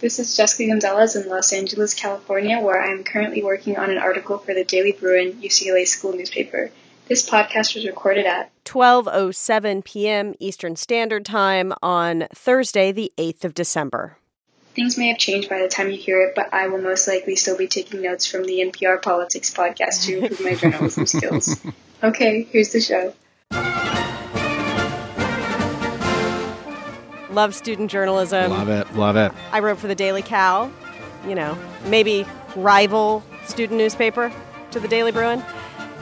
This is Jessica Gonzalez in Los Angeles, California, where I am currently working on an article for the Daily Bruin UCLA school newspaper. This podcast was recorded at 12:07 p.m. Eastern Standard Time on Thursday, the 8th of December. Things may have changed by the time you hear it, but I will most likely still be taking notes from the NPR Politics podcast to improve my journalism skills. Okay, here's the show. Love student journalism. Love it. Love it. I wrote for the Daily Cal, you know, maybe rival student newspaper to the Daily Bruin.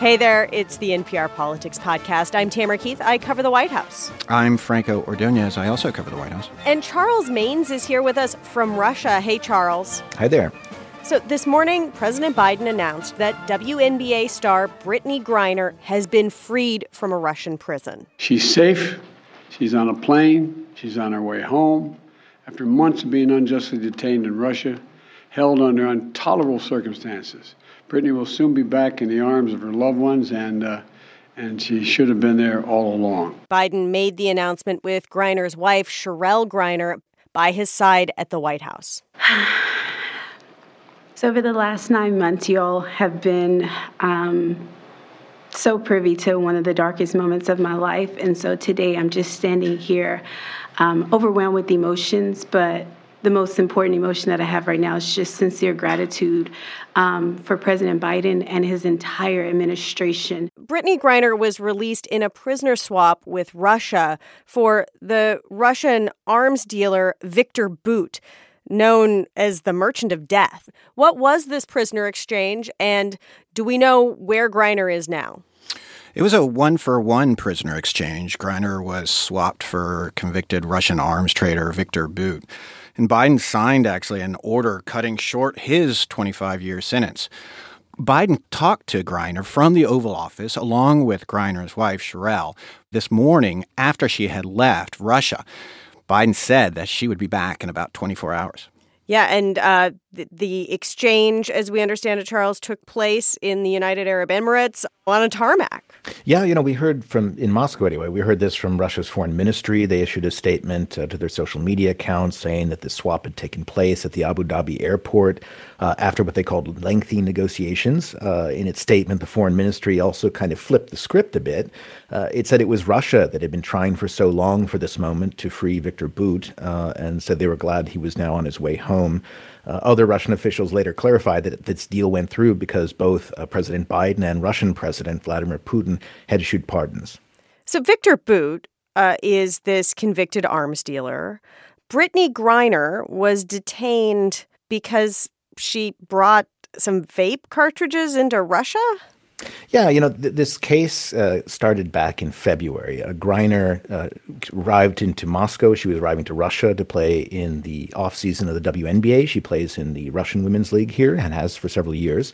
Hey there, it's the NPR Politics Podcast. I'm Tamara Keith. I cover the White House. I'm Franco Ordonez. I also cover the White House. And Charles Maynes is here with us from Russia. Hey, Charles. Hi there. So, this morning, President Biden announced that WNBA star Brittney Griner has been freed from a Russian prison. She's safe. She's on a plane. She's on her way home. After months of being unjustly detained in Russia, held under intolerable circumstances. Brittney will soon be back in the arms of her loved ones, and uh, and she should have been there all along. Biden made the announcement with Griner's wife, Cherelle Griner, by his side at the White House. so, over the last nine months, you all have been um, so privy to one of the darkest moments of my life. And so today I'm just standing here um, overwhelmed with emotions, but the most important emotion that I have right now is just sincere gratitude um, for President Biden and his entire administration. Brittney Griner was released in a prisoner swap with Russia for the Russian arms dealer Viktor Bout, known as the Merchant of Death. What was this prisoner exchange, and do we know where Griner is now? It was a one for one prisoner exchange. Griner was swapped for convicted Russian arms trader Viktor Bout. And Biden signed actually an order cutting short his 25 year sentence. Biden talked to Griner from the Oval Office along with Griner's wife, Cherelle, this morning after she had left Russia. Biden said that she would be back in about 24 hours. Yeah, and uh, the, the, exchange, as we understand it, Charles, took place in the United Arab Emirates on a tarmac. Yeah, you know, we heard from, in Moscow anyway, we heard this from Russia's foreign ministry. They issued a statement uh, to their social media accounts saying that the swap had taken place at the Abu Dhabi airport uh, after what they called lengthy negotiations. Uh, in its statement, the foreign ministry also kind of flipped the script a bit. Uh, it said it was Russia that had been trying for so long for this moment to free Viktor Bout, uh, and said they were glad he was now on his way home. Uh, other Russian officials later clarified that this deal went through because both uh, President Biden and Russian President Vladimir Putin had issued pardons. So Viktor Bout uh, is this convicted arms dealer. Brittney Griner was detained because she brought some vape cartridges into Russia? Yeah, you know, th- this case uh, started back in February. Uh, Griner uh, arrived into Moscow. She was arriving to Russia to play in the offseason of the WNBA. She plays in the Russian Women's League here and has for several years.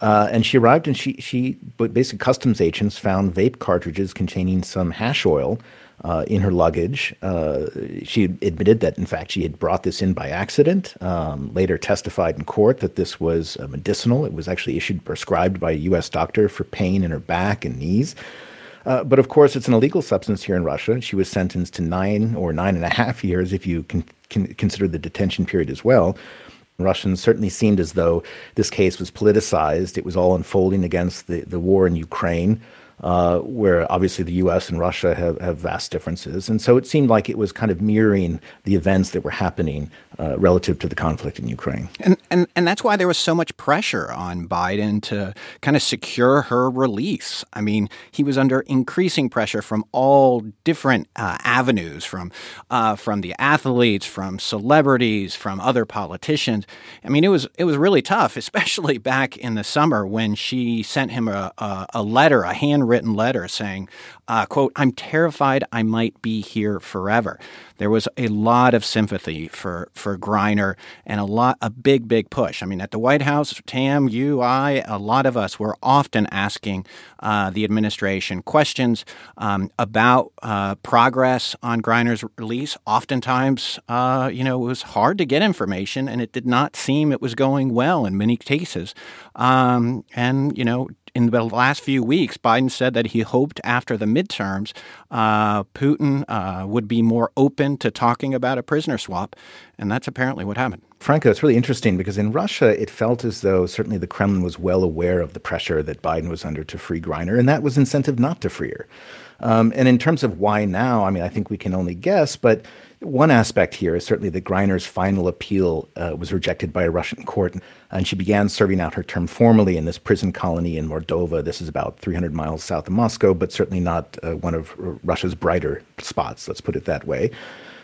Uh, and she arrived and she, she, but basically customs agents found vape cartridges containing some hash oil uh, in her luggage. Uh, she admitted that, in fact, she had brought this in by accident. Um, later testified in court that this was uh, medicinal. It was actually issued prescribed by a U.S. doctor for pain in her back and knees. Uh, but of course, it's an illegal substance here in Russia. She was sentenced to nine or nine and a half years if you can, can consider the detention period as well. Russians certainly seemed as though this case was politicized. It was all unfolding against the, the war in Ukraine uh, where obviously the U.S. and Russia have, have vast differences. And so it seemed like it was kind of mirroring the events that were happening uh, relative to the conflict in Ukraine. And, and, and that's why there was so much pressure on Biden to kind of secure her release. I mean, he was under increasing pressure from all different uh, avenues, from, uh, from the athletes, from celebrities, from other politicians. I mean, it was, it was really tough, especially back in the summer when she sent him a, a, a letter, a handwritten letter saying, uh, quote, I'm terrified I might be here forever. There was a lot of sympathy for, for Griner and a lot, a big, big push. I mean, at the White House, Tam, you, I, a lot of us were often asking uh, the administration questions um, about uh, progress on Griner's release. Oftentimes, uh, you know, it was hard to get information and it did not seem it was going well in many cases. Um, and, you know, in the last few weeks, Biden said that he hoped after the midterms, uh, Putin uh, would be more open to talking about a prisoner swap. And that's apparently what happened. Franco, it's really interesting because in Russia, it felt as though certainly the Kremlin was well aware of the pressure that Biden was under to free Griner, and that was incentive not to free her. Um, and in terms of why now, I mean, I think we can only guess, but one aspect here is certainly that Griner's final appeal uh, was rejected by a Russian court, and she began serving out her term formally in this prison colony in Mordovia. This is about 300 miles south of Moscow, but certainly not uh, one of Russia's brighter spots, let's put it that way.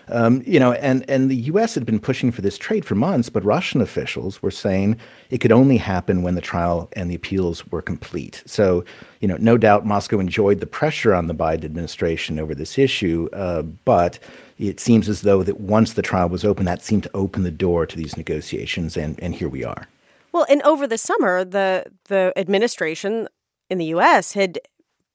Um, you know, and, and the U.S. had been pushing for this trade for months, but Russian officials were saying it could only happen when the trial and the appeals were complete. So, you know, no doubt Moscow enjoyed the pressure on the Biden administration over this issue, uh, but it seems as though that once the trial was open, that seemed to open the door to these negotiations, and, and here we are. Well, and over the summer, the the administration in the U.S. had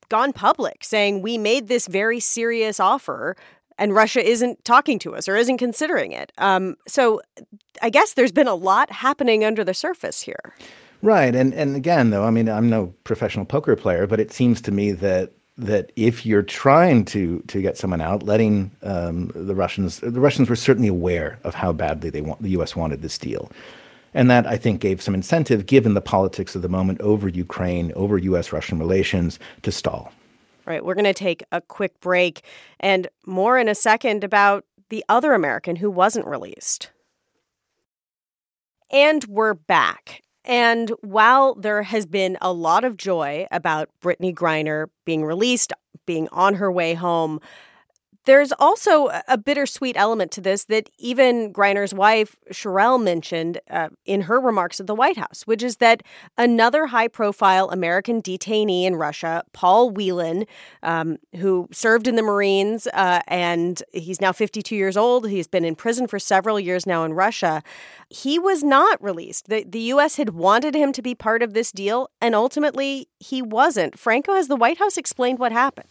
gone public saying we made this very serious offer and Russia isn't talking to us or isn't considering it. Um, so I guess there's been a lot happening under the surface here. Right, and and again, though, I mean, I'm no professional poker player, but it seems to me that that if you're trying to to get someone out, letting um, the Russians, the Russians were certainly aware of how badly they want the U.S. wanted this deal, and that I think gave some incentive, given the politics of the moment over Ukraine, over U.S.-Russian relations, to stall. Right. We're going to take a quick break and more in a second about the other American who wasn't released. And we're back. And while there has been a lot of joy about Brittney Griner being released, being on her way home, there's also a bittersweet element to this that even Griner's wife, Cherelle, mentioned uh, in her remarks at the White House, which is that another high profile American detainee in Russia, Paul Whelan, um, who served in the Marines uh, and he's now 52 years old, he's been in prison for several years now in Russia, he was not released. The, the U.S. had wanted him to be part of this deal, and ultimately he wasn't. Franco, has the White House explained what happened?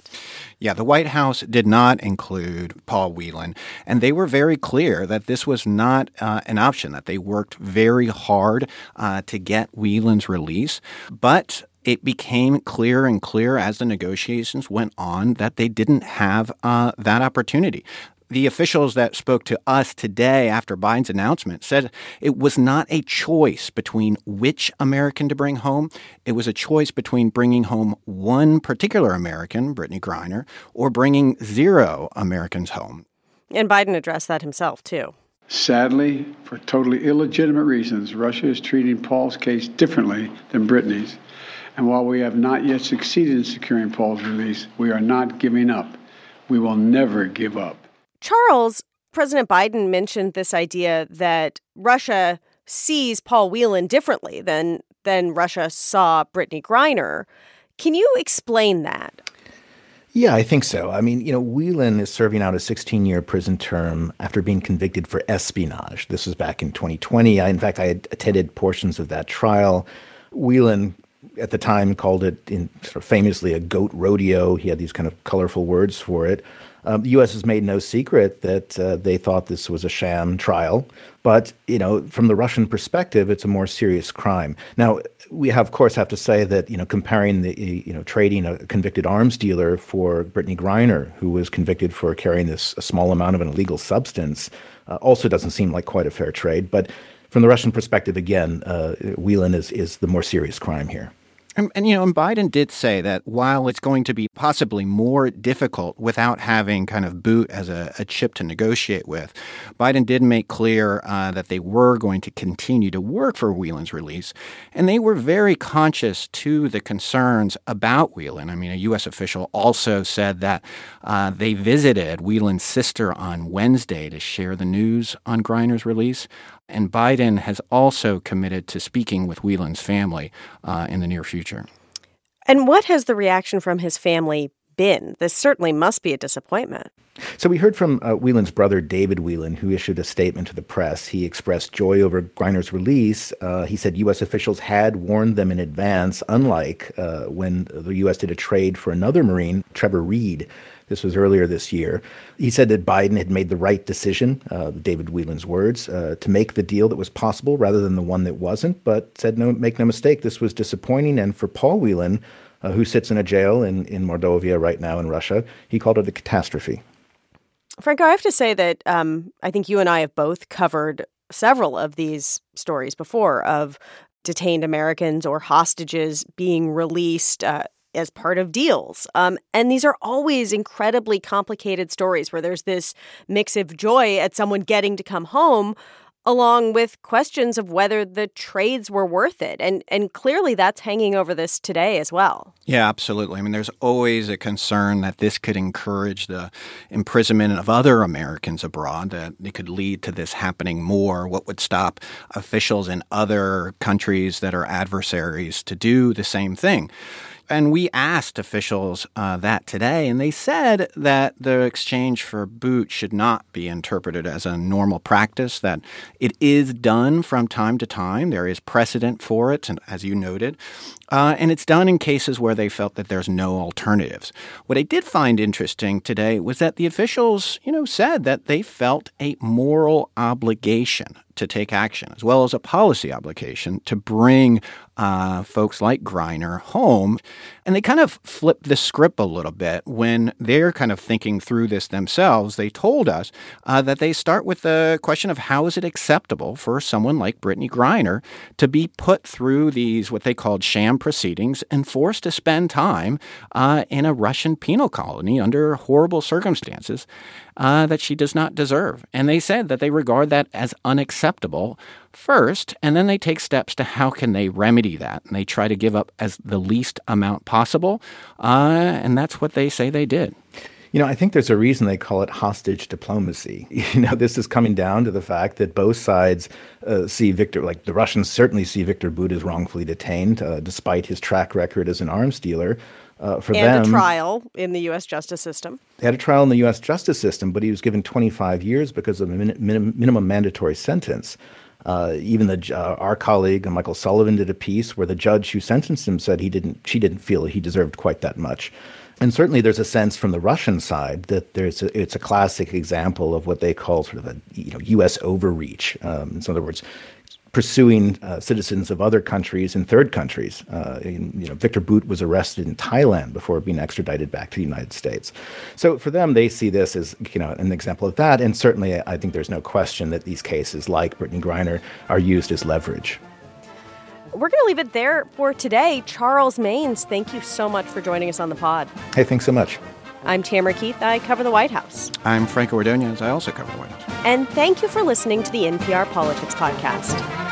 Yeah, the White House did not include Paul Whelan, and they were very clear that this was not uh, an option, that they worked very hard uh, to get Whelan's release. But it became clear and clear as the negotiations went on that they didn't have uh, that opportunity the officials that spoke to us today after Biden's announcement said it was not a choice between which American to bring home. It was a choice between bringing home one particular American, Brittney Griner, or bringing zero Americans home. And Biden addressed that himself, too. Sadly, for totally illegitimate reasons, Russia is treating Paul's case differently than Brittney's. And while we have not yet succeeded in securing Paul's release, we are not giving up. We will never give up. Charles, President Biden mentioned this idea that Russia sees Paul Whelan differently than than Russia saw Brittney Griner. Can you explain that? Yeah, I think so. I mean, you know, Whelan is serving out a 16 year prison term after being convicted for espionage. This was back in 2020. I, in fact, I had attended portions of that trial. Whelan at the time called it in, sort of famously a goat rodeo. He had these kind of colorful words for it. Um, the U.S. has made no secret that uh, they thought this was a sham trial, but you know, from the Russian perspective, it's a more serious crime. Now, we have, of course, have to say that you know, comparing the you know, trading a convicted arms dealer for Brittney Griner, who was convicted for carrying this a small amount of an illegal substance, uh, also doesn't seem like quite a fair trade. But from the Russian perspective, again, uh, Whelan is is the more serious crime here. And, and, you know, and Biden did say that while it's going to be possibly more difficult without having kind of Bout as a, a chip to negotiate with, Biden did make clear uh, that they were going to continue to work for Whelan's release. And they were very conscious to the concerns about Whelan. I mean, a U.S. official also said that uh, they visited Whelan's sister on Wednesday to share the news on Griner's release. And Biden has also committed to speaking with Whelan's family uh, in the near future. And what has the reaction from his family been? This certainly must be a disappointment. So we heard from uh, Whelan's brother, David Whelan, who issued a statement to the press. He expressed joy over Griner's release. Uh, he said U.S. officials had warned them in advance, unlike uh, when the U.S. did a trade for another Marine, Trevor Reed. This was earlier this year. He said that Biden had made the right decision, uh, David Whelan's words, uh, to make the deal that was possible rather than the one that wasn't, but said, no, make no mistake, this was disappointing. And for Paul Whelan, uh, who sits in a jail in, in Mordovia right now in Russia, he called it a catastrophe. Franco, I have to say that um, I think you and I have both covered several of these stories before of detained Americans or hostages being released uh, as part of deals. Um, and these are always incredibly complicated stories where there's this mix of joy at someone getting to come home along with questions of whether the trades were worth it. And and clearly that's hanging over this today as well. Yeah, absolutely. I mean, there's always a concern that this could encourage the imprisonment of other Americans abroad, that it could lead to this happening more. What would stop officials in other countries that are adversaries to do the same thing? And we asked officials uh, that today, and they said that the exchange for Bout should not be interpreted as a normal practice, that it is done from time to time. There is precedent for it, and as you noted. Uh, and it's done in cases where they felt that there's no alternatives. What I did find interesting today was that the officials, you know, said that they felt a moral obligation to take action, as well as a policy obligation to bring uh, folks like Griner home. And they kind of flipped the script a little bit when they're kind of thinking through this themselves. They told us uh, that they start with the question of how is it acceptable for someone like Brittney Griner to be put through these, what they called sham proceedings, and forced to spend time uh, in a Russian penal colony under horrible circumstances uh, that she does not deserve. And they said that they regard that as unacceptable first, and then they take steps to how can they remedy that. And they try to give up as the least amount possible, uh, and that's what they say they did. You know, I think there's a reason they call it hostage diplomacy. You know, this is coming down to the fact that both sides uh, see Viktor, like the Russians certainly see Viktor Bout as wrongfully detained, uh, despite his track record as an arms dealer uh, for and them. A trial in the U.S. justice system. They had a trial in the U.S. justice system, but he was given 25 years because of a min- min- minimum mandatory sentence. Uh, even the uh, our colleague Michael Sullivan did a piece where the judge who sentenced him said he didn't she didn't feel he deserved quite that much. And certainly, there's a sense from the Russian side that there's a, it's a classic example of what they call sort of a you know U.S. overreach. Um, in other words, pursuing uh, citizens of other countries and third countries. Uh, in, you know, Viktor Bout was arrested in Thailand before being extradited back to the United States. So for them, they see this as you know an example of that. And certainly, I think there's no question that these cases, like Brittney Griner, are used as leverage. We're going to leave it there for today. Charles Maynes, thank you so much for joining us on the pod. Hey, thanks so much. I'm Tamara Keith. I cover the White House. I'm Franco Ordonez. I also cover the White House. And thank you for listening to the NPR Politics Podcast.